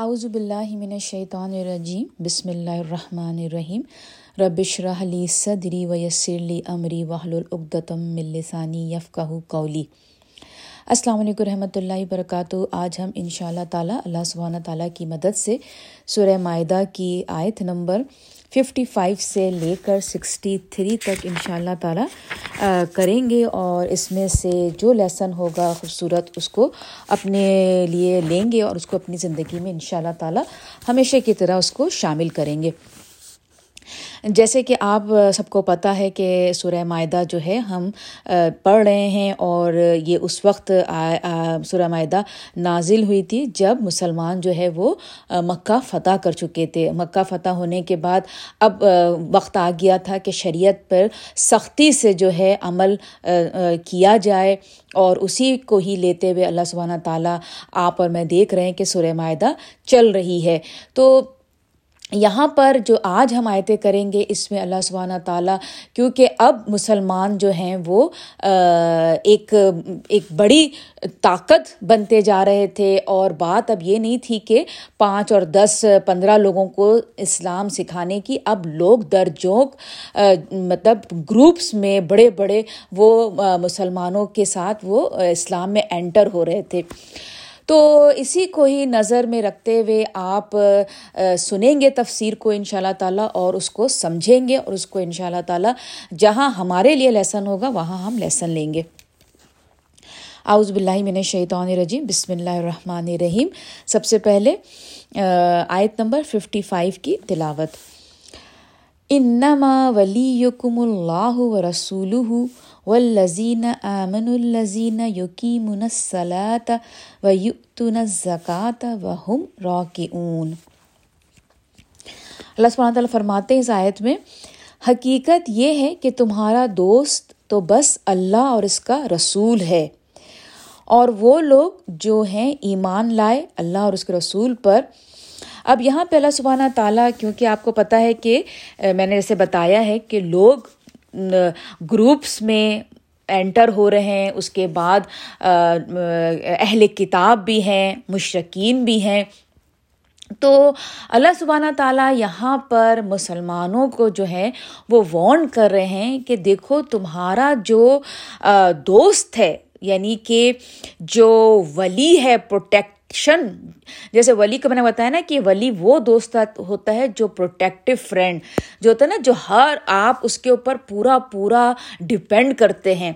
اعوذ باللہ من الشیطان الرجیم، بسم اللہ الرحمن الرحیم. رب اشرح لی صدری ویسرلی امری وحل من لسانی یفقہ کولی السلام علیکم رحمۃ اللہ وبرکاتہ. آج ہم ان شاء اللہ تعالیٰ اللہ سبحانہ تعالیٰ کی مدد سے سورہ معدہ کی آیت نمبر ففٹی فائیو سے لے کر سکسٹی تھری تک ان شاء اللہ تعالیٰ کریں گے اور اس میں سے جو لیسن ہوگا خوبصورت اس کو اپنے لیے لیں گے اور اس کو اپنی زندگی میں ان شاء اللہ تعالیٰ ہمیشہ کی طرح اس کو شامل کریں گے۔ جیسے کہ آپ سب کو پتہ ہے کہ سورہ معاہدہ جو ہے، ہم پڑھ رہے ہیں اور یہ اس وقت سورہ معاہدہ نازل ہوئی تھی جب مسلمان جو ہے وہ مکہ فتح کر چکے تھے۔ مکہ فتح ہونے کے بعد اب وقت آ گیا تھا کہ شریعت پر سختی سے جو ہے عمل کیا جائے۔ اور اسی کو ہی لیتے ہوئے اللہ سبحانہ تعالیٰ آپ اور میں دیکھ رہے ہیں کہ سورہ معاہدہ چل رہی ہے۔ تو یہاں پر جو آج ہم آیتیں کریں گے، اس میں اللہ سبحانہ تعالیٰ، کیونکہ اب مسلمان جو ہیں وہ ایک ایک بڑی طاقت بنتے جا رہے تھے۔ اور بات اب یہ نہیں تھی کہ پانچ اور دس، پندرہ لوگوں کو اسلام سکھانے کی، اب لوگ درجوک مطلب گروپس میں بڑے بڑے وہ مسلمانوں کے ساتھ وہ اسلام میں انٹر ہو رہے تھے۔ تو اسی کو ہی نظر میں رکھتے ہوئے آپ سنیں گے تفسیر کو ان شاء اللہ تعالیٰ اور اس کو سمجھیں گے اور اس کو ان شاء اللہ تعالیٰ جہاں ہمارے لیے لیسن ہوگا وہاں ہم لیسن لیں گے۔ آؤز بلّہ من شیطان رجیم بسم اللہ الرحمٰن الرحیم۔ سب سے پہلے آیت نمبر ففٹی فائیو کی تلاوت۔ انما ولی یکم اللہ و رسول والذین آمن الزین یقیم الصلاۃ و یؤتون الزکات و ہم راکعون اللہ سبحانہ تعالیٰ فرماتے ہیں اس آیت میں، حقیقت یہ ہے کہ تمہارا دوست تو بس اللہ اور اس کا رسول ہے۔ اور وہ لوگ جو ہیں ایمان لائے اللہ اور اس کے رسول پر۔ اب یہاں پہ اللہ سبحانہ تعالیٰ کیونکہ آپ کو پتہ ہے کہ میں نے جیسے بتایا ہے کہ لوگ گروپس میں انٹر ہو رہے ہیں، اس کے بعد اہل کتاب بھی ہیں مشرقین بھی ہیں۔ تو اللہ سبحانہ تعالیٰ یہاں پر مسلمانوں کو جو ہے، وہ وارن کر رہے ہیں کہ دیکھو تمہارا جو دوست ہے یعنی کہ جو ولی ہے پروٹیکٹ جیسے ولی کو میں نے بتایا نا کہ ولی وہ دوست ہوتا ہے جو پروٹیکٹیو فرینڈ جو ہوتا ہے نا جو ہر آپ اس کے اوپر پورا پورا ڈپینڈ کرتے ہیں۔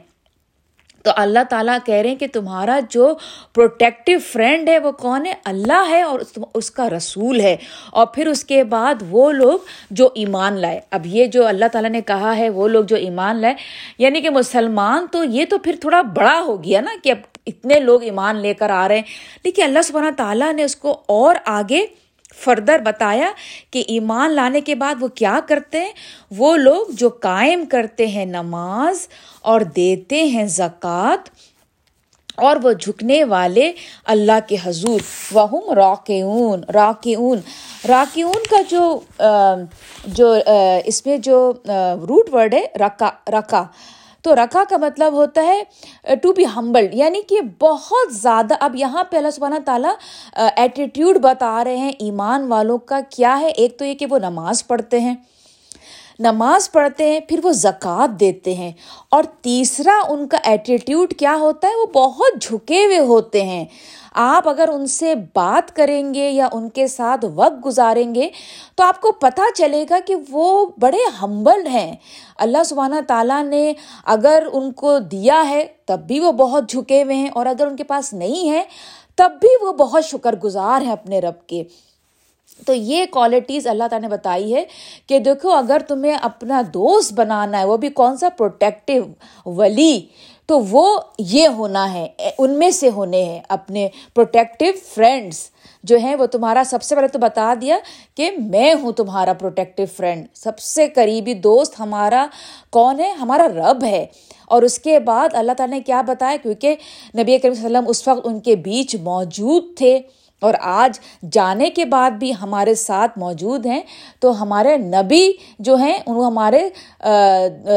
تو اللہ تعالیٰ کہہ رہے ہیں کہ تمہارا جو پروٹیکٹیو فرینڈ ہے وہ کون ہے؟ اللہ ہے اور اس کا رسول ہے۔ اور پھر اس کے بعد وہ لوگ جو ایمان لائے۔ اب یہ جو اللہ تعالیٰ نے کہا ہے وہ لوگ جو ایمان لائے یعنی کہ مسلمان تو یہ تو پھر تھوڑا بڑا ہو گیا نا کہ اب اتنے لوگ ایمان لے کر آ رہے ہیں۔ لیکن اللہ سبحانہ تعالیٰ نے اس کو اور آگے فردر بتایا کہ ایمان لانے کے بعد وہ کیا کرتے ہیں؟ وہ لوگ جو قائم کرتے ہیں نماز اور دیتے ہیں زکوٰۃ اور وہ جھکنے والے اللہ کے حضور۔ وہ راکعون راکعون راکعون کا جو جو اس میں جو روٹ ورڈ ہے رکا رکا تو رکھا کا مطلب ہوتا ہے ٹو بی ہمبلڈ یعنی کہ بہت زیادہ، اب یہاں پہ اللہ سبحانہ تعالیٰ uh, ایٹیٹیوڈ بتا رہے ہیں ایمان والوں کا کیا ہے. ایک تو یہ کہ وہ نماز پڑھتے ہیں نماز پڑھتے ہیں، پھر وہ زکوٰۃ دیتے ہیں۔ اور تیسرا ان کا ایٹیٹیوڈ کیا ہوتا ہے؟ وہ بہت جھکے ہوئے ہوتے ہیں۔ آپ اگر ان سے بات کریں گے یا ان کے ساتھ وقت گزاریں گے، تو آپ کو پتہ چلے گا کہ وہ بڑے ہمبلڈ ہیں۔ اللہ سبحانہ تعالیٰ نے اگر ان کو دیا ہے، تب بھی وہ بہت جھکے ہوئے ہیں۔ اور اگر ان کے پاس نہیں ہے، تب بھی وہ بہت شکر گزار ہیں اپنے رب کے۔ تو یہ کوالٹیز اللہ تعالیٰ نے بتائی ہے کہ دیکھو اگر تمہیں اپنا دوست بنانا ہے، وہ بھی کون سا پروٹیکٹیو ولی؟ تو وہ یہ ہونا ہے، ان میں سے ہونے ہیں اپنے پروٹیکٹیو فرینڈس جو ہیں، وہ تمہارا سب سے پہلے تو بتا دیا کہ میں ہوں تمہارا پروٹیکٹیو فرینڈ سب سے قریبی دوست ہمارا کون ہے؟ ہمارا رب ہے۔ اور اس کے بعد اللہ تعالیٰ نے کیا بتایا؟ کیونکہ نبی کریم صلی اللہ علیہ وسلم اس وقت ان کے بیچ موجود تھے۔ اور آج جانے کے بعد بھی ہمارے ساتھ موجود ہیں۔ تو ہمارے نبی جو ہیں وہ ہمارے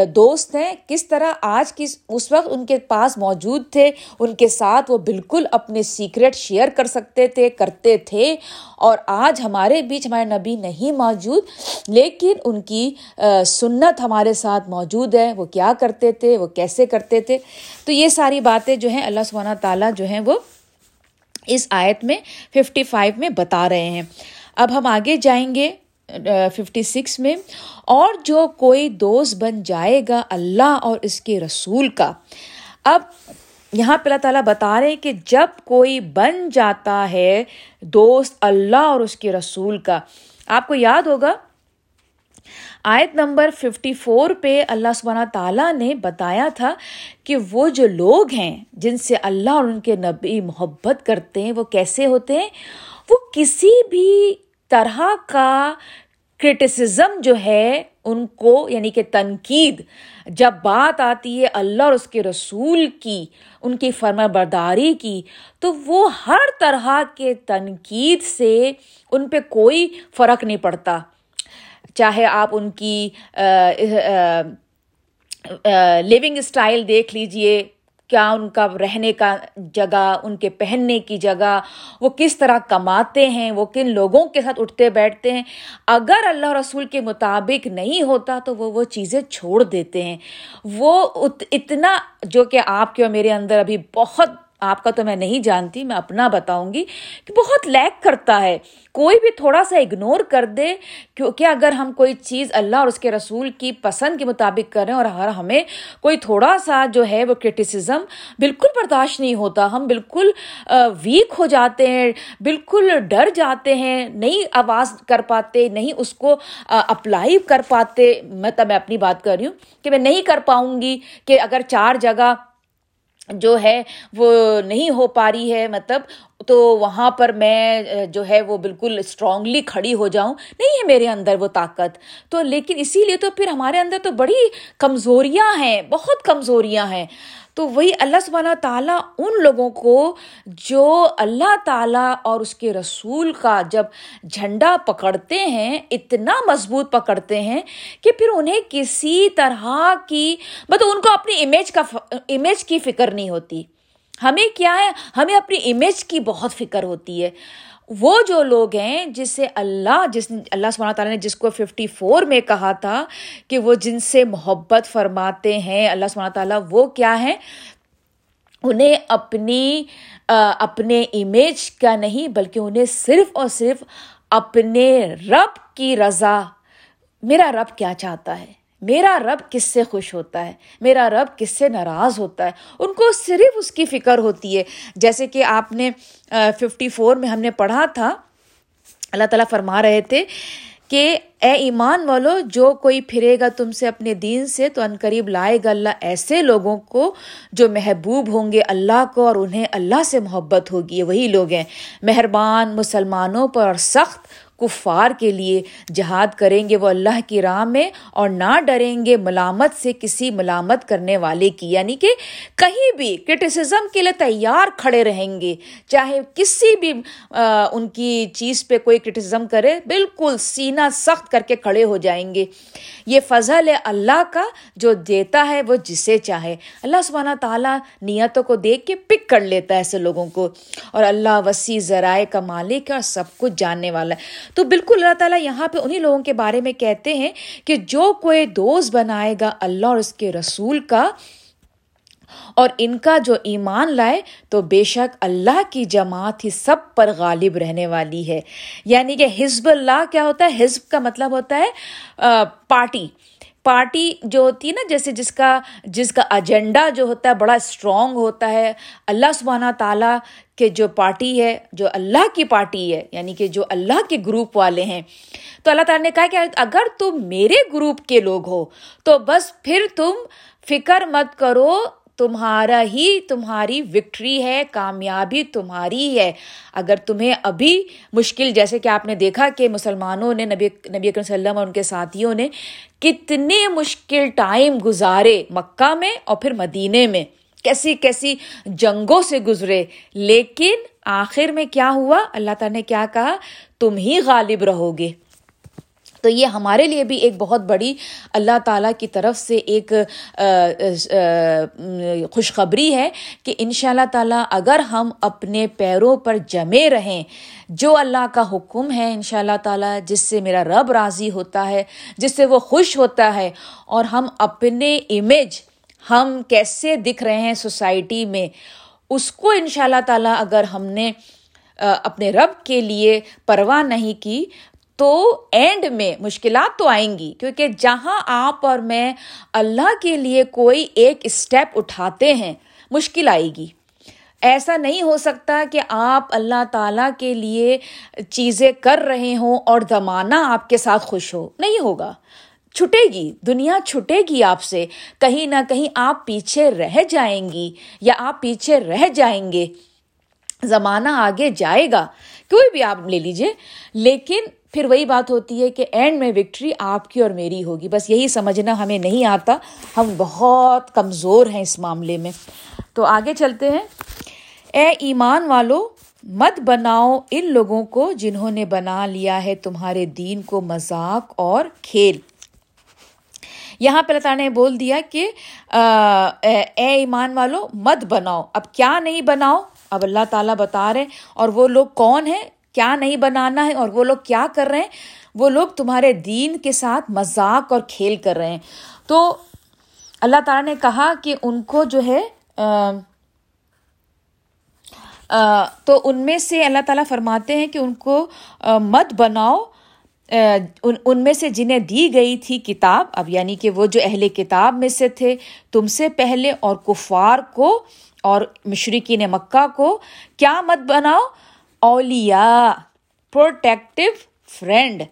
دوست ہیں۔ کس طرح آج کس، اس وقت ان کے پاس موجود تھے، ان کے ساتھ وہ بالکل اپنے سیکریٹ شیئر کر سکتے تھے، کرتے تھے۔ اور آج ہمارے بیچ ہمارے نبی نہیں موجود، لیکن ان کی سنت ہمارے ساتھ موجود ہے۔ وہ کیا کرتے تھے، وہ کیسے کرتے تھے۔ تو یہ ساری باتیں جو ہیں، اللہ سبحانہ تعالیٰ جو ہیں، وہ اس آیت میں ففٹی فائیو میں بتا رہے ہیں۔ اب ہم آگے جائیں گے ففٹی سکس میں۔ اور جو کوئی دوست بن جائے گا اللہ اور اس کے رسول کا۔ اب یہاں پہ اللہ تعالیٰ بتا رہے ہیں کہ جب کوئی بن جاتا ہے دوست اللہ اور اس کے رسول کا۔ آپ کو یاد ہوگا آیت نمبر ففٹی فور پہ اللہ سبحانہ تعالیٰ نے بتایا تھا کہ وہ جو لوگ ہیں، جن سے اللہ اور ان کے نبی محبت کرتے ہیں، وہ کیسے ہوتے ہیں؟ وہ کسی بھی طرح کا کرٹیسزم جو ہے، ان کو یعنی کہ تنقید، جب بات آتی ہے اللہ اور اس کے رسول کی، ان کی فرما برداری کی، تو وہ ہر طرح کے تنقید سے ان پہ کوئی فرق نہیں پڑتا۔ چاہے آپ ان کی لیونگ اسٹائل دیکھ لیجیے، کیا ان کا رہنے کا جگہ، ان کے پہننے کی جگہ، وہ کس طرح کماتے ہیں، وہ کن لوگوں کے ساتھ اٹھتے بیٹھتے ہیں۔ اگر اللہ رسول کے مطابق نہیں ہوتا تو وہ وہ چیزیں چھوڑ دیتے ہیں۔ وہ اتنا، جو کہ آپ کے اور میرے اندر ابھی بہت آپ کا تو میں نہیں جانتی، میں اپنا بتاؤں گی کہ بہت لیک کرتا ہے۔ کوئی بھی تھوڑا سا اگنور کر دے کیونکہ اگر ہم کوئی چیز اللہ اور اس کے رسول کی پسند کے مطابق کریں اور اگر ہمیں کوئی تھوڑا سا جو ہے وہ کرٹیسزم بالکل برداشت نہیں ہوتا۔ ہم بالکل ویک ہو جاتے ہیں، بالکل ڈر جاتے ہیں، نہیں آواز کر پاتے، نہیں اس کو اپلائی کر پاتے۔ مطلب میں اپنی بات کر رہی ہوں کہ میں نہیں کر پاؤں گی کہ اگر چار جگہ جو ہے وہ نہیں ہو پا رہی ہے مطلب تو وہاں پر میں جو ہے وہ بالکل اسٹرانگلی کھڑی ہو جاؤں۔ نہیں ہے میرے اندر وہ طاقت۔ تو لیکن اسی لیے تو پھر ہمارے اندر تو بڑی کمزوریاں ہیں، بہت کمزوریاں ہیں۔ تو وہی اللہ سبحانہ تعالیٰ ان لوگوں کو جو اللہ تعالیٰ اور اس کے رسول کا جب جھنڈا پکڑتے ہیں، اتنا مضبوط پکڑتے ہیں کہ پھر انہیں کسی طرح کی مطلب ان کو اپنی امیج کا امیج کی فکر نہیں ہوتی۔ ہمیں کیا ہے؟ ہمیں اپنی امیج کی بہت فکر ہوتی ہے۔ وہ جو لوگ ہیں جس سے اللہ، جس اللہ سبحانہ تعالیٰ نے جس کو ففٹی فور میں کہا تھا کہ وہ جن سے محبت فرماتے ہیں، اللہ سبحانہ تعالیٰ وہ کیا ہے انہیں اپنی اپنے امیج کا نہیں، بلکہ انہیں صرف اور صرف اپنے رب کی رضا، میرا رب کیا چاہتا ہے؟ میرا رب کس سے خوش ہوتا ہے؟ میرا رب کس سے ناراض ہوتا ہے؟ ان کو صرف اس کی فکر ہوتی ہے۔ جیسے کہ آپ نے ففٹی فور میں ہم نے پڑھا تھا، اللہ تعالیٰ فرما رہے تھے کہ اے ایمان والو، جو کوئی پھرے گا تم سے اپنے دین سے، تو ان قریب لائے گا اللہ ایسے لوگوں کو جو محبوب ہوں گے اللہ کو اور انہیں اللہ سے محبت ہوگی۔ وہی لوگ ہیں۔ مہربان مسلمانوں پر اور سخت کفار کے لیے جہاد کریں گے وہ اللہ کی راہ میں اور نہ ڈریں گے ملامت سے کسی ملامت کرنے والے کی۔ یعنی کہ کہیں بھی کرٹیسزم کے لیے تیار کھڑے رہیں گے۔ چاہے کسی بھی ان کی چیز پہ کوئی کرٹیسزم کرے، بالکل سینہ سخت کر کے کھڑے ہو جائیں گے۔ یہ فضل ہے اللہ کا جو دیتا ہے، وہ جسے چاہے۔ اللہ سبحانہ تعالیٰ نیتوں کو دیکھ کے پک کر لیتا ہے ایسے لوگوں کو۔ اور اللہ وسیع ذرائع کا مالک ہے اور سب کچھ جاننے والا ہے۔ تو بالکل اللہ تعالیٰ یہاں پہ انہیں لوگوں کے بارے میں کہتے ہیں کہ جو کوئی دوست بنائے گا اللہ اور اس کے رسول کا اور ان کا جو ایمان لائے تو بے شک اللہ کی جماعت ہی سب پر غالب رہنے والی ہے۔ یعنی کہ حزب اللہ کیا ہوتا ہے؟ حزب کا مطلب ہوتا ہے پارٹی۔ پارٹی جو ہوتی ہے نا، جیسے جس کا جس کا ایجنڈا جو ہوتا ہے، بڑا اسٹرانگ ہوتا ہے۔ اللہ سبحانہ تعالیٰ کے جو پارٹی ہے، جو اللہ کی پارٹی ہے یعنی کہ جو اللہ کے گروپ والے ہیں۔ تو اللہ تعالیٰ نے کہا کہ اگر تم میرے گروپ کے لوگ ہو، تو بس پھر تم فکر مت کرو تمہارا ہی تمہاری وکٹری ہے، کامیابی تمہاری ہے۔ اگر تمہیں ابھی مشکل، جیسے کہ آپ نے دیکھا کہ مسلمانوں نے، نبی نبی اکرم صلی اللہ وسلم اور ان کے ساتھیوں نے کتنے مشکل ٹائم گزارے مکہ میں اور پھر مدینے میں۔ کیسی کیسی جنگوں سے گزرے۔ لیکن آخر میں کیا ہوا؟ اللہ تعالیٰ نے کیا کہا؟ تم ہی غالب رہو گے۔ تو یہ ہمارے لیے بھی ایک بہت بڑی اللہ تعالیٰ کی طرف سے ایک خوشخبری ہے کہ ان شاء اللہ تعالیٰ اگر ہم اپنے پیروں پر جمے رہیں، جو اللہ کا حکم ہے ان شاء اللہ تعالیٰ، جس سے میرا رب راضی ہوتا ہے، جس سے وہ خوش ہوتا ہے، اور ہم اپنے امیج ہم کیسے دکھ رہے ہیں سوسائٹی میں، اس کو ان شاء اللہ تعالیٰ اگر ہم نے اپنے رب کے لیے پرواہ نہیں کی تو اینڈ میں مشکلات تو آئیں گی، کیونکہ جہاں آپ اور میں اللہ کے لیے کوئی ایک اسٹیپ اٹھاتے ہیں، مشکل آئے گی۔ ایسا نہیں ہو سکتا کہ آپ اللہ تعالیٰ کے لیے چیزیں کر رہے ہوں اور زمانہ آپ کے ساتھ خوش ہو۔ نہیں ہوگا۔ چھٹے گی، دنیا چھٹے گی آپ سے۔ کہیں نہ کہیں آپ پیچھے رہ جائیں گی یا آپ پیچھے رہ جائیں گے۔ زمانہ آگے جائے گا۔ کوئی بھی آپ لے لیجیے لیکن پھر وہی بات ہوتی ہے کہ اینڈ میں وکٹری آپ کی اور میری ہوگی۔ بس یہی سمجھنا ہمیں نہیں آتا۔ ہم بہت کمزور ہیں اس معاملے میں۔ تو آگے چلتے ہیں۔ اے ایمان والو، مت بناؤ ان لوگوں کو جنہوں نے بنا لیا ہے تمہارے دین کو مذاق اور کھیل۔ یہاں پہ اللہ نے بول دیا کہ اے ایمان والو، مت بناؤ۔ اب کیا نہیں بناؤ؟ اب اللہ تعالیٰ بتا رہے اور وہ لوگ کون ہیں؟ کیا نہیں بنانا ہے؟ اور وہ لوگ کیا کر رہے ہیں؟ وہ لوگ تمہارے دین کے ساتھ مذاق اور کھیل کر رہے ہیں۔ تو اللہ تعالیٰ نے کہا کہ ان کو جو ہے تو ان میں سے اللہ تعالیٰ فرماتے ہیں کہ ان کو مت بناؤ۔ ان میں سے جنہیں دی گئی تھی کتاب، اب یعنی کہ وہ جو اہل کتاب میں سے تھے، تم سے پہلے اور کفار کو اور مشرقین مکہ کو کیا مت بناؤ؟ اولیا پروٹیکٹیو فرینڈ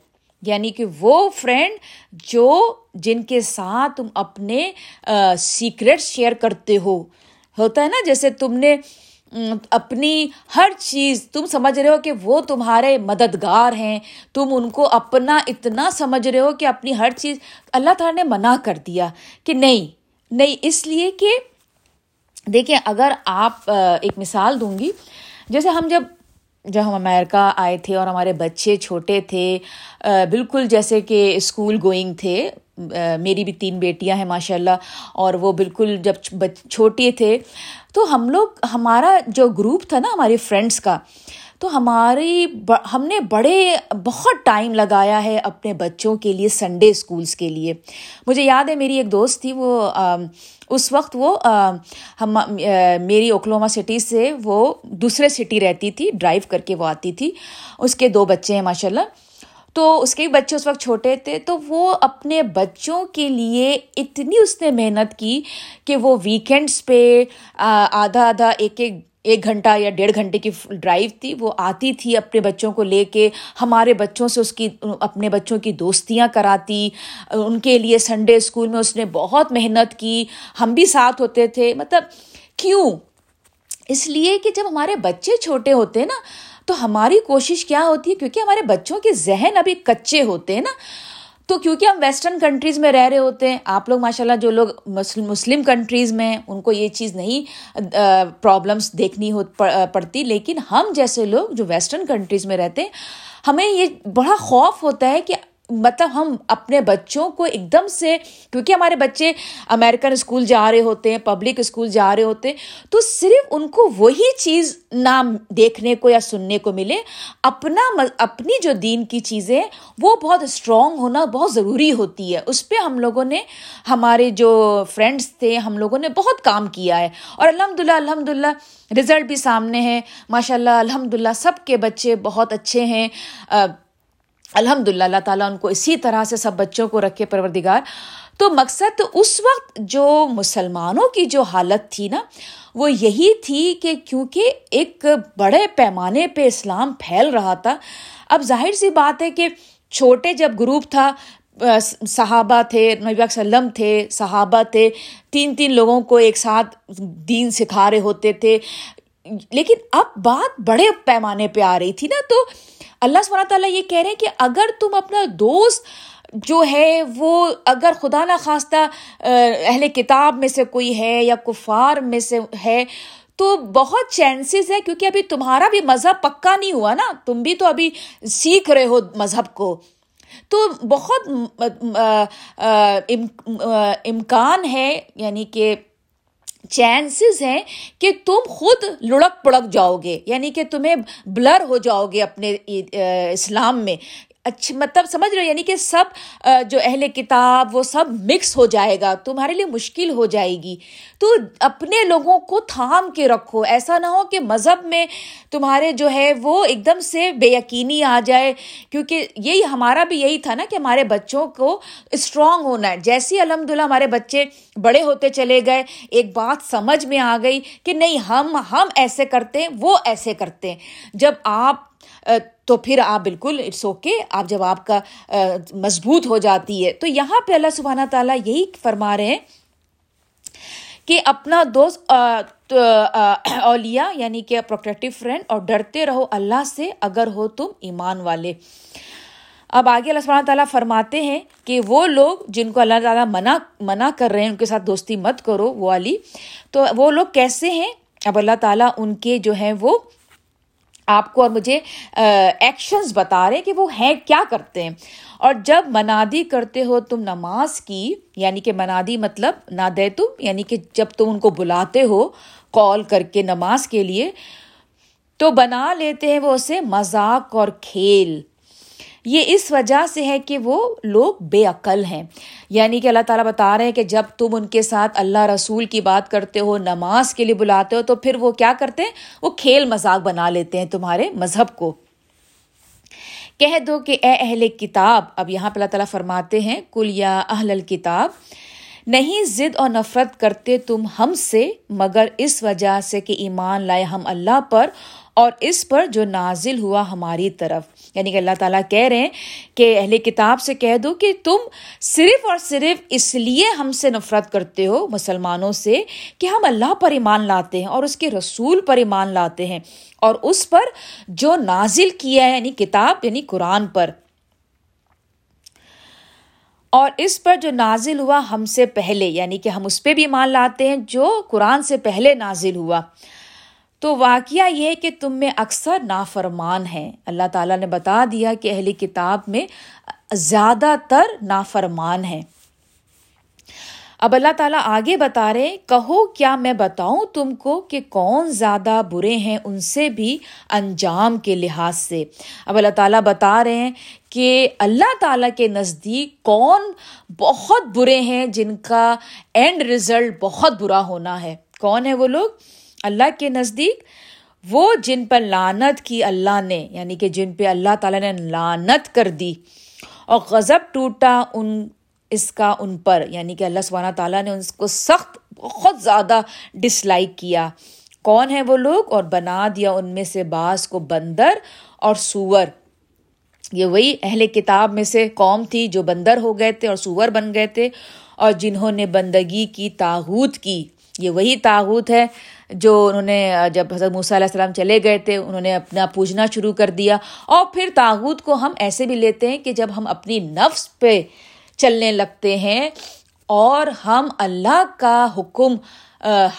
یعنی کہ وہ فرینڈ جو جن کے ساتھ تم اپنے سیکریٹ شیئر کرتے ہو۔ ہوتا ہے نا جیسے تم نے اپنی ہر چیز، تم سمجھ رہے ہو کہ وہ تمہارے مددگار ہیں۔ تم ان کو اپنا اتنا سمجھ رہے ہو کہ اپنی ہر چیز اللہ تعالیٰ نے منع کر دیا کہ نہیں نہیں، اس لیے کہ دیکھیں، اگر آپ ایک مثال دوں گی، جیسے ہم جب جب ہم امیرکا آئے تھے اور ہمارے بچے چھوٹے تھے بالکل جیسے کہ اسکول گوئنگ تھے میری بھی تین بیٹیاں ہیں ماشاء اللہ اور وہ بالکل جب چھوٹے تھے، تو ہم لوگ، ہمارا جو گروپ تھا نا، ہمارے فرینڈس کا تو ہماری ہم نے بڑے، بہت ٹائم لگایا ہے اپنے بچوں کے لیے سنڈے اسکولس کے لیے۔ مجھے یاد ہے میری ایک دوست تھی، وہ اس وقت وہ ہم میری اوکلوما سٹی سے وہ دوسرے سٹی رہتی تھی، ڈرائیو کر کے وہ آتی تھی۔ اس کے دو بچے ہیں ماشاء اللہ تو اس کے بھی بچے اس وقت چھوٹے تھے، تو وہ اپنے بچوں کے لیے اتنی اس نے محنت کی کہ وہ ویکینڈس پہ آدھا آدھا، ایک ایک ایک گھنٹہ یا ڈیڑھ گھنٹے کی ڈرائیو تھی، وہ آتی تھی اپنے بچوں کو لے کے، ہمارے بچوں سے اس کی، اپنے بچوں کی دوستیاں کراتی، ان کے لیے سنڈے اسکول میں اس نے بہت محنت کی۔ ہم بھی ساتھ ہوتے تھے۔ مطلب کیوں؟ اس لیے کہ جب ہمارے بچے چھوٹے ہوتے ہیں نا، تو ہماری کوشش کیا ہوتی ہے؟ کیونکہ ہمارے بچوں کے ذہن ابھی کچے ہوتے ہیں نا۔ تو کیونکہ ہم ویسٹرن کنٹریز میں رہ رہے ہوتے ہیں، آپ لوگ ماشاء اللہ جو لوگ مسلم کنٹریز میں ان کو یہ چیز نہیں پرابلمس دیکھنی ہو پڑتی، لیکن ہم جیسے لوگ جو ویسٹرن کنٹریز میں رہتے ہیں، ہمیں یہ بڑا خوف ہوتا ہے کہ مطلب ہم اپنے بچوں کو ایک دم سے، کیونکہ ہمارے بچے امیرکن اسکول جا رہے ہوتے ہیں پبلک اسکول جا رہے ہوتے ہیں، تو صرف ان کو وہی چیز نہ دیکھنے کو یا سننے کو ملے، اپنا اپنی جو دین کی چیزیں وہ بہت اسٹرانگ ہونا بہت ضروری ہوتی ہے۔ اس پہ ہم لوگوں نے، ہمارے جو فرینڈس تھے، ہم لوگوں نے بہت کام کیا ہے۔ اور الحمد للہ الحمد للہ رزلٹ بھی سامنے ہے ماشاء اللہ الحمد للہ سب کے بچے بہت اچھے ہیں۔ الحمد للہ اللہ تعالیٰ ان کو اسی طرح سے سب بچوں کو رکھے پروردگار۔ تو مقصد اس وقت جو مسلمانوں کی جو حالت تھی نا، وہ یہی تھی کہ کیونکہ ایک بڑے پیمانے پہ اسلام پھیل رہا تھا، اب ظاہر سی بات ہے کہ چھوٹے جب گروپ تھا صحابہ تھے، نبی وسلم تھے، صحابہ تھے، تین تین لوگوں کو ایک ساتھ دین سکھا رہے ہوتے تھے۔ لیکن اب بات بڑے پیمانے پہ آ رہی تھی نا، تو اللہ سبحانہ تعالیٰ یہ کہہ رہے ہیں کہ اگر تم اپنا دوست جو ہے وہ اگر خدا نخواستہ اہل کتاب میں سے کوئی ہے یا کفار میں سے ہے، تو بہت چانسز ہے کیونکہ ابھی تمہارا بھی مذہب پکا نہیں ہوا نا۔ تم بھی تو ابھی سیکھ رہے ہو مذہب کو۔ تو بہت امکان ہے یعنی کہ چانسز ہیں کہ تم خود لڑک پڑک جاؤ گے یعنی کہ تمہیں بلر ہو جاؤ گے اپنے اسلام میں۔ اچھی مطلب سمجھ رہے یعنی کہ سب جو اہل کتاب، وہ سب مکس ہو جائے گا، تمہارے لیے مشکل ہو جائے گی۔ تو اپنے لوگوں کو تھام کے رکھو۔ ایسا نہ ہو کہ مذہب میں تمہارے جو ہے وہ ایک دم سے بے یقینی آ جائے۔ کیونکہ یہی ہمارا بھی یہی تھا نا کہ ہمارے بچوں کو اسٹرانگ ہونا ہے۔ جیسے الحمد للہ ہمارے بچے بڑے ہوتے چلے گئے، ایک بات سمجھ میں آ گئی کہ نہیں، ہم ہم ایسے کرتے ہیں، وہ ایسے کرتے ہیں۔ جب آپ تو پھر آپ بالکل اٹس اوکے آپ جب آپ کا مضبوط ہو جاتی ہے۔ تو یہاں پہ اللہ سبحانہ تعالیٰ یہی فرما رہے ہیں کہ اپنا دوست اولیا یعنی کہ پروٹیکٹیو فرینڈ اور ڈرتے رہو اللہ سے اگر ہو تم ایمان والے۔ اب آگے اللہ سبحانہ تعالیٰ فرماتے ہیں کہ وہ لوگ جن کو اللہ تعالیٰ منع منع کر رہے ہیں، ان کے ساتھ دوستی مت کرو، وہ والی تو وہ لوگ کیسے ہیں؟ اب اللہ تعالیٰ ان کے جو ہیں وہ آپ کو اور مجھے ایکشنز بتا رہے کہ وہ ہیں، کیا کرتے ہیں۔ اور جب منادی کرتے ہو تم نماز کی یعنی کہ منادی مطلب نہ دے تم یعنی کہ جب تم ان کو بلاتے ہو کال کر کے نماز کے لیے، تو بنا لیتے ہیں وہ اسے مذاق اور کھیل۔ یہ اس وجہ سے ہے کہ وہ لوگ بے عقل ہیں۔ یعنی کہ اللہ تعالیٰ بتا رہے ہیں کہ جب تم ان کے ساتھ اللہ رسول کی بات کرتے ہو، نماز کے لیے بلاتے ہو، تو پھر وہ کیا کرتے ہیں؟ وہ کھیل مذاق بنا لیتے ہیں تمہارے مذہب کو۔ کہہ دو کہ اے اہل کتاب، اب یہاں پہ اللہ تعالیٰ فرماتے ہیں کل یا اہل الکتاب، نہیں ضد اور نفرت کرتے تم ہم سے، مگر اس وجہ سے کہ ایمان لائے ہم اللہ پر اور اس پر جو نازل ہوا ہماری طرف۔ یعنی کہ اللہ تعالیٰ کہہ رہے ہیں کہ اہل کتاب سے کہہ دو کہ تم صرف اور صرف اس لیے ہم سے نفرت کرتے ہو مسلمانوں سے کہ ہم اللہ پر ایمان لاتے ہیں اور اس کے رسول پر ایمان لاتے ہیں اور اس پر جو نازل کیا ہے یعنی کتاب یعنی قرآن پر۔ اور اس پر جو نازل ہوا ہم سے پہلے یعنی کہ ہم اس پہ بھی مان لاتے ہیں جو قرآن سے پہلے نازل ہوا۔ تو واقعہ یہ کہ تم میں اکثر نافرمان ہیں۔ اللہ تعالیٰ نے بتا دیا کہ اہلی کتاب میں زیادہ تر نافرمان ہیں۔ اب اللہ تعالیٰ آگے بتا رہے کہو کیا میں بتاؤں تم کو کہ کون زیادہ برے ہیں ان سے بھی انجام کے لحاظ سے۔ اب اللہ تعالیٰ بتا رہے ہیں کہ اللہ تعالیٰ کے نزدیک کون بہت برے ہیں جن کا اینڈ رزلٹ بہت برا ہونا ہے۔ کون ہے وہ لوگ؟ اللہ کے نزدیک، وہ جن پر لانت کی اللہ نے یعنی کہ جن پہ اللہ تعالیٰ نے لانت کر دی اور غضب ٹوٹا ان، اس کا ان پر یعنی کہ اللہ سبحانہ تعالیٰ نے اس کو سخت، بہت زیادہ ڈس لائک کیا۔ کون ہے وہ لوگ؟ اور بنا دیا ان میں سے بعض کو بندر اور سور۔ یہ وہی اہل کتاب میں سے قوم تھی جو بندر ہو گئے تھے اور سور بن گئے تھے اور جنہوں نے بندگی کی تاحود کی۔ یہ وہی تاحود ہے جو انہوں نے جب حضرت موسیٰ علیہ السلام چلے گئے تھے، انہوں نے اپنا پوجنا شروع کر دیا۔ اور پھر تاحود کو ہم ایسے بھی لیتے ہیں کہ جب ہم اپنی نفس پہ چلنے لگتے ہیں اور ہم اللہ کا حکم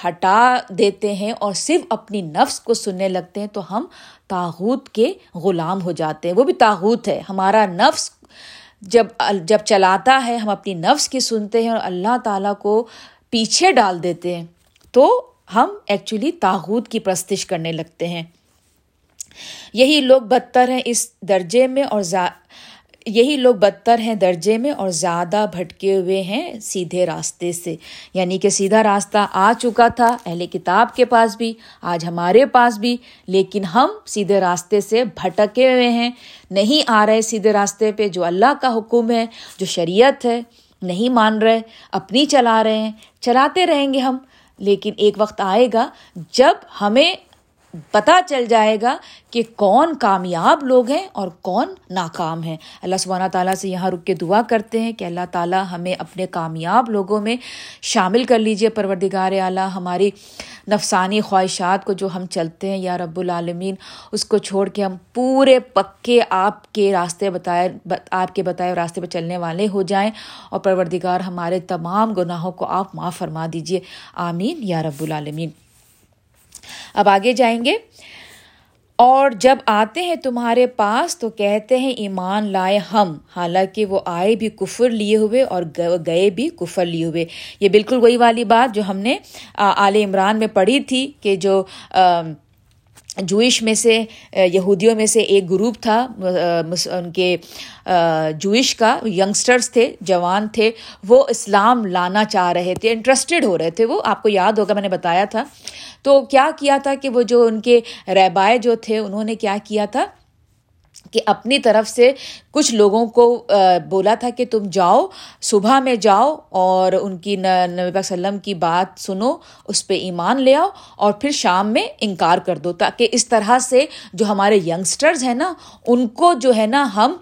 ہٹا دیتے ہیں اور صرف اپنی نفس کو سننے لگتے ہیں، تو ہم تاحود کے غلام ہو جاتے ہیں۔ وہ بھی تاحود ہے۔ ہمارا نفس جب جب چلاتا ہے، ہم اپنی نفس کی سنتے ہیں اور اللہ تعالیٰ کو پیچھے ڈال دیتے ہیں۔ تو ہم ایکچولی تاحود کی پرستش کرنے لگتے ہیں۔ یہی لوگ بدتر ہیں اس درجے میں اور یہی لوگ بدتر ہیں درجے میں اور زیادہ بھٹکے ہوئے ہیں سیدھے راستے سے۔ یعنی کہ سیدھا راستہ آ چکا تھا، اہل کتاب کے پاس بھی، آج ہمارے پاس بھی، لیکن ہم سیدھے راستے سے بھٹکے ہوئے ہیں۔ نہیں آ رہے سیدھے راستے پہ جو اللہ کا حکم ہے، جو شریعت ہے، نہیں مان رہے، اپنی چلا رہے ہیں۔ چلاتے رہیں گے ہم۔ لیکن ایک وقت آئے گا جب ہمیں پتہ چل جائے گا کہ کون کامیاب لوگ ہیں اور کون ناکام ہیں۔ اللہ سبحانہ تعالیٰ سے یہاں رک کے دعا کرتے ہیں کہ اللہ تعالیٰ ہمیں اپنے کامیاب لوگوں میں شامل کر لیجیے پروردگار اعلیٰ، ہماری نفسانی خواہشات کو جو ہم چلتے ہیں، یا رب العالمین، اس کو چھوڑ کے ہم پورے پکے آپ کے راستے بتائے، آپ کے بتائے راستے پہ چلنے والے ہو جائیں۔ اور پروردگار ہمارے تمام گناہوں کو آپ معاف فرما دیجیے آمین یا رب العالمین۔ اب آگے جائیں گے۔ اور جب آتے ہیں تمہارے پاس تو کہتے ہیں، ایمان لائے ہم۔ حالانکہ وہ آئے بھی کفر لیے ہوئے اور گئے بھی کفر لیے ہوئے۔ یہ بالکل وہی والی بات جو ہم نے آل عمران میں پڑھی تھی کہ جو جوئش میں سے یہودیوں میں سے ایک گروپ تھا ان کے جوئش کا ینگسٹرس تھے، جوان تھے، وہ اسلام لانا چاہ رہے تھے انٹرسٹیڈ ہو رہے تھے، وہ آپ کو یاد ہوگا، میں نے بتایا تھا۔ تو کیا کیا تھا کہ وہ جو ان کے ریبائے جو تھے، انہوں نے کیا کیا تھا؟ کہ اپنی طرف سے کچھ لوگوں کو بولا تھا کہ تم جاؤ، صبح میں جاؤ اور ان کی نبی وسلم کی بات سنو، اس پہ ایمان لے آؤ اور پھر شام میں انکار کر دو تاکہ اس طرح سے جو ہمارے ینگسٹرز ہیں نا، ان کو جو ہے نا ہم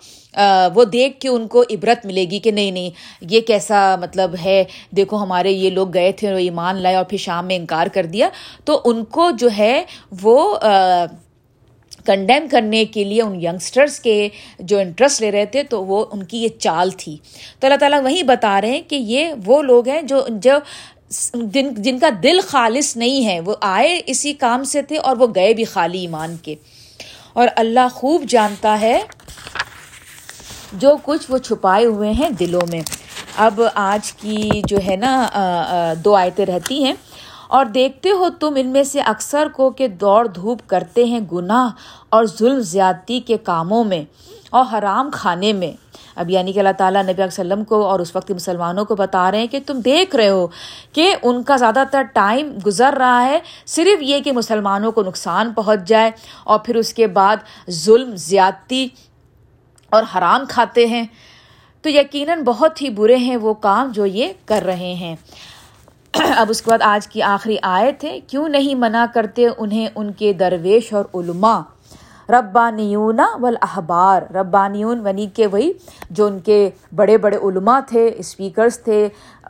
وہ دیکھ کے ان کو عبرت ملے گی کہ نہیں نہیں، یہ کیسا مطلب ہے، دیکھو ہمارے یہ لوگ گئے تھے اور ایمان لائے اور پھر شام میں انکار کر دیا۔ تو ان کو جو ہے وہ کنڈیم کرنے کے لیے ان ینگسٹرس کے جو انٹرسٹ لے رہے تھے تو وہ ان کی یہ چال تھی۔ تو اللہ تعالیٰ وہیں بتا رہے ہیں کہ یہ وہ لوگ ہیں جو جو جن جن کا دل خالص نہیں ہے، وہ آئے اسی کام سے تھے اور وہ گئے بھی خالی ایمان کے۔ اور اللہ خوب جانتا ہے جو کچھ وہ چھپائے ہوئے ہیں دلوں میں۔ اب آج کی جو ہے نا دو آیتیں رہتی ہیں۔ اور دیکھتے ہو تم ان میں سے اکثر کو کہ دوڑ دھوپ کرتے ہیں گناہ اور ظلم زیادتی کے کاموں میں اور حرام کھانے میں۔ اب یعنی کہ اللہ تعالیٰ نبی وسلم کو اور اس وقت مسلمانوں کو بتا رہے ہیں کہ تم دیکھ رہے ہو کہ ان کا زیادہ تر ٹائم گزر رہا ہے، صرف یہ کہ مسلمانوں کو نقصان پہنچ جائے اور پھر اس کے بعد ظلم، زیادتی اور حرام کھاتے ہیں۔ تو یقیناً بہت ہی برے ہیں وہ کام جو یہ کر رہے ہیں۔ اب اس کے بعد آج کی آخری آئے تھے کیوں نہیں منع کرتے انہیں ان کے درویش اور علماء؟ ربانیون والاحبار، ربانیون یعنی ونی کے وہی جو ان کے بڑے بڑے علماء تھے اسپیکرس تھے،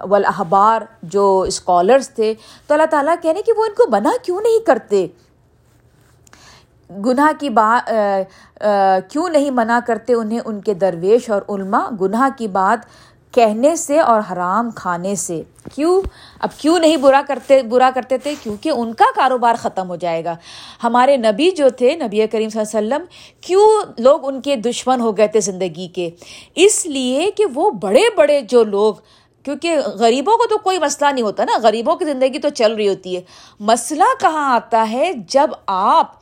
والاحبار جو اسکالرس تھے۔ تو اللہ تعالیٰ کہنے کہ وہ ان کو منع کیوں نہیں کرتے؟ گناہ کی بات کیوں نہیں منع کرتے انہیں ان کے درویش اور علماء؟ گناہ کی بات کہنے سے اور حرام کھانے سے۔ کیوں؟ اب کیوں نہیں برا کرتے برا کرتے تھے؟ کیونکہ ان کا کاروبار ختم ہو جائے گا۔ ہمارے نبی جو تھے، نبی کریم صلی اللہ علیہ وسلم، کیوں لوگ ان کے دشمن ہو گئے تھے زندگی کے؟ اس لیے کہ وہ بڑے بڑے جو لوگ، کیونکہ غریبوں کو تو کوئی مسئلہ نہیں ہوتا نا۔ غریبوں کی زندگی تو چل رہی ہوتی ہے۔ مسئلہ کہاں آتا ہے؟ جب آپ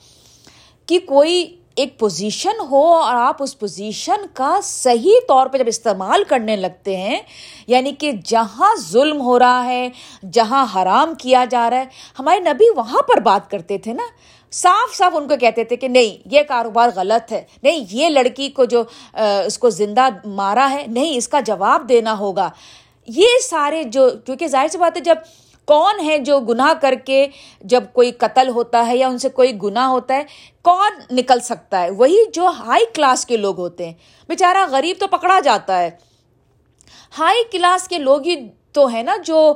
کی کوئی ایک پوزیشن ہو اور آپ اس پوزیشن کا صحیح طور پہ جب استعمال کرنے لگتے ہیں یعنی کہ جہاں ظلم ہو رہا ہے، جہاں حرام کیا جا رہا ہے، ہمارے نبی وہاں پر بات کرتے تھے نا۔ صاف صاف ان کو کہتے تھے کہ نہیں، یہ کاروبار غلط ہے۔ نہیں، یہ لڑکی کو جو اس کو زندہ مارا ہے، نہیں، اس کا جواب دینا ہوگا۔ یہ سارے جو، کیونکہ ظاہر سی بات ہے، جب کون ہے جو گناہ کر کے جب کوئی قتل ہوتا ہے یا ان سے کوئی گناہ ہوتا ہے، کون نکل سکتا ہے؟ وہی جو ہائی کلاس کے لوگ ہوتے ہیں۔ بیچارہ غریب تو پکڑا جاتا ہے۔ ہائی کلاس کے لوگ ہی تو ہے نا جو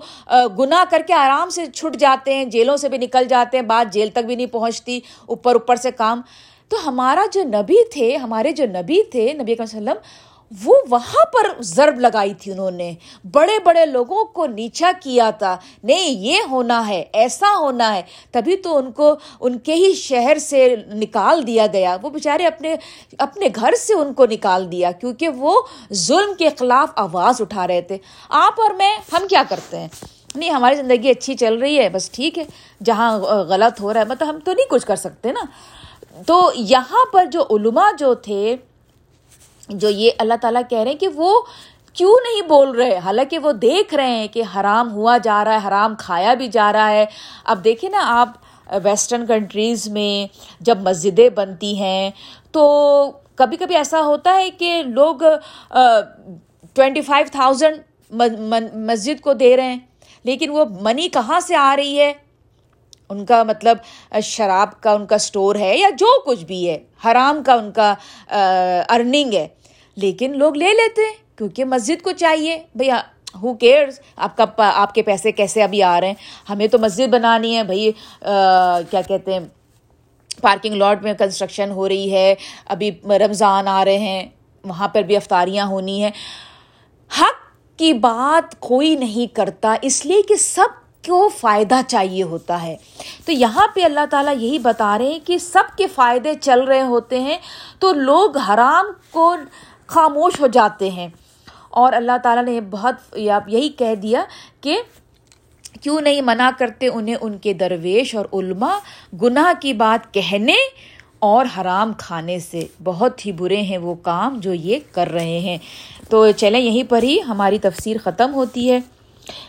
گناہ کر کے آرام سے چھٹ جاتے ہیں، جیلوں سے بھی نکل جاتے ہیں بات جیل تک بھی نہیں پہنچتی، اوپر اوپر سے کام۔ تو ہمارا جو نبی تھے، ہمارے جو نبی تھے، نبی وسلم وہ وہاں پر ضرب لگائی تھی انہوں نے۔ بڑے بڑے لوگوں کو نیچا کیا تھا۔ نہیں، یہ ہونا ہے، ایسا ہونا ہے۔ تبھی تو ان کو، ان کے ہی شہر سے نکال دیا گیا۔ وہ بیچارے اپنے اپنے گھر سے ان کو نکال دیا، کیونکہ وہ ظلم کے خلاف آواز اٹھا رہے تھے۔ آپ اور میں، ہم کیا کرتے ہیں؟ نہیں، ہماری زندگی اچھی چل رہی ہے، بس ٹھیک ہے۔ جہاں غلط ہو رہا ہے مطلب ہم تو نہیں کچھ کر سکتے نا۔ تو یہاں پر جو علماء جو تھے جو یہ اللہ تعالیٰ کہہ رہے ہیں کہ وہ کیوں نہیں بول رہے؟ حالانکہ وہ دیکھ رہے ہیں کہ حرام ہوا جا رہا ہے، حرام کھایا بھی جا رہا ہے۔ اب دیکھیں نا آپ ویسٹرن کنٹریز میں جب مسجدیں بنتی ہیں، تو کبھی کبھی ایسا ہوتا ہے کہ لوگ ٹوینٹی فائیو تھاؤزینڈ مسجد کو دے رہے ہیں، لیکن وہ منی کہاں سے آ رہی ہے؟ ان کا مطلب شراب کا ان کا اسٹور ہے یا جو کچھ بھی ہے، حرام کا ان کا ارننگ ہے۔ لیکن لوگ لے لیتے ہیں، کیونکہ مسجد کو چاہیے۔ بھیا ہو کیئرس آپ کا آپ کے پیسے کیسے ابھی آ رہے ہیں؟ ہمیں تو مسجد بنانی ہے۔ بھائی کیا کہتے ہیں پارکنگ لاٹ میں کنسٹرکشن ہو رہی ہے۔ ابھی رمضان آ رہے ہیں، وہاں پر بھی افطاریاں ہونی ہیں۔ حق کی بات کوئی نہیں کرتا، اس لیے کہ سب کو فائدہ چاہیے ہوتا ہے؟ تو یہاں پہ اللہ تعالیٰ یہی بتا رہے ہیں کہ سب کے فائدے چل رہے ہوتے ہیں تو لوگ حرام کو خاموش ہو جاتے ہیں۔ اور اللہ تعالیٰ نے بہت یہی کہہ دیا کہ کیوں نہیں منع کرتے انہیں ان کے درویش اور علماء گناہ کی بات کہنے اور حرام کھانے سے۔ بہت ہی برے ہیں وہ کام جو یہ کر رہے ہیں۔ تو چلیں یہیں پر ہی ہماری تفسیر ختم ہوتی ہے۔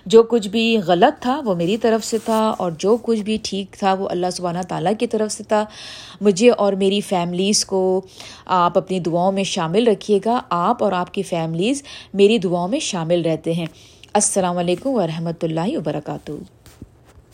جو کچھ بھی غلط تھا وہ میری طرف سے تھا اور جو کچھ بھی ٹھیک تھا وہ اللہ سبحانہ تعالیٰ کی طرف سے تھا۔ مجھے اور میری فیملیز کو آپ اپنی دعاؤں میں شامل رکھیے گا۔ آپ اور آپ کی فیملیز میری دعاؤں میں شامل رہتے ہیں۔ السلام علیکم ورحمۃ اللہ وبرکاتہ۔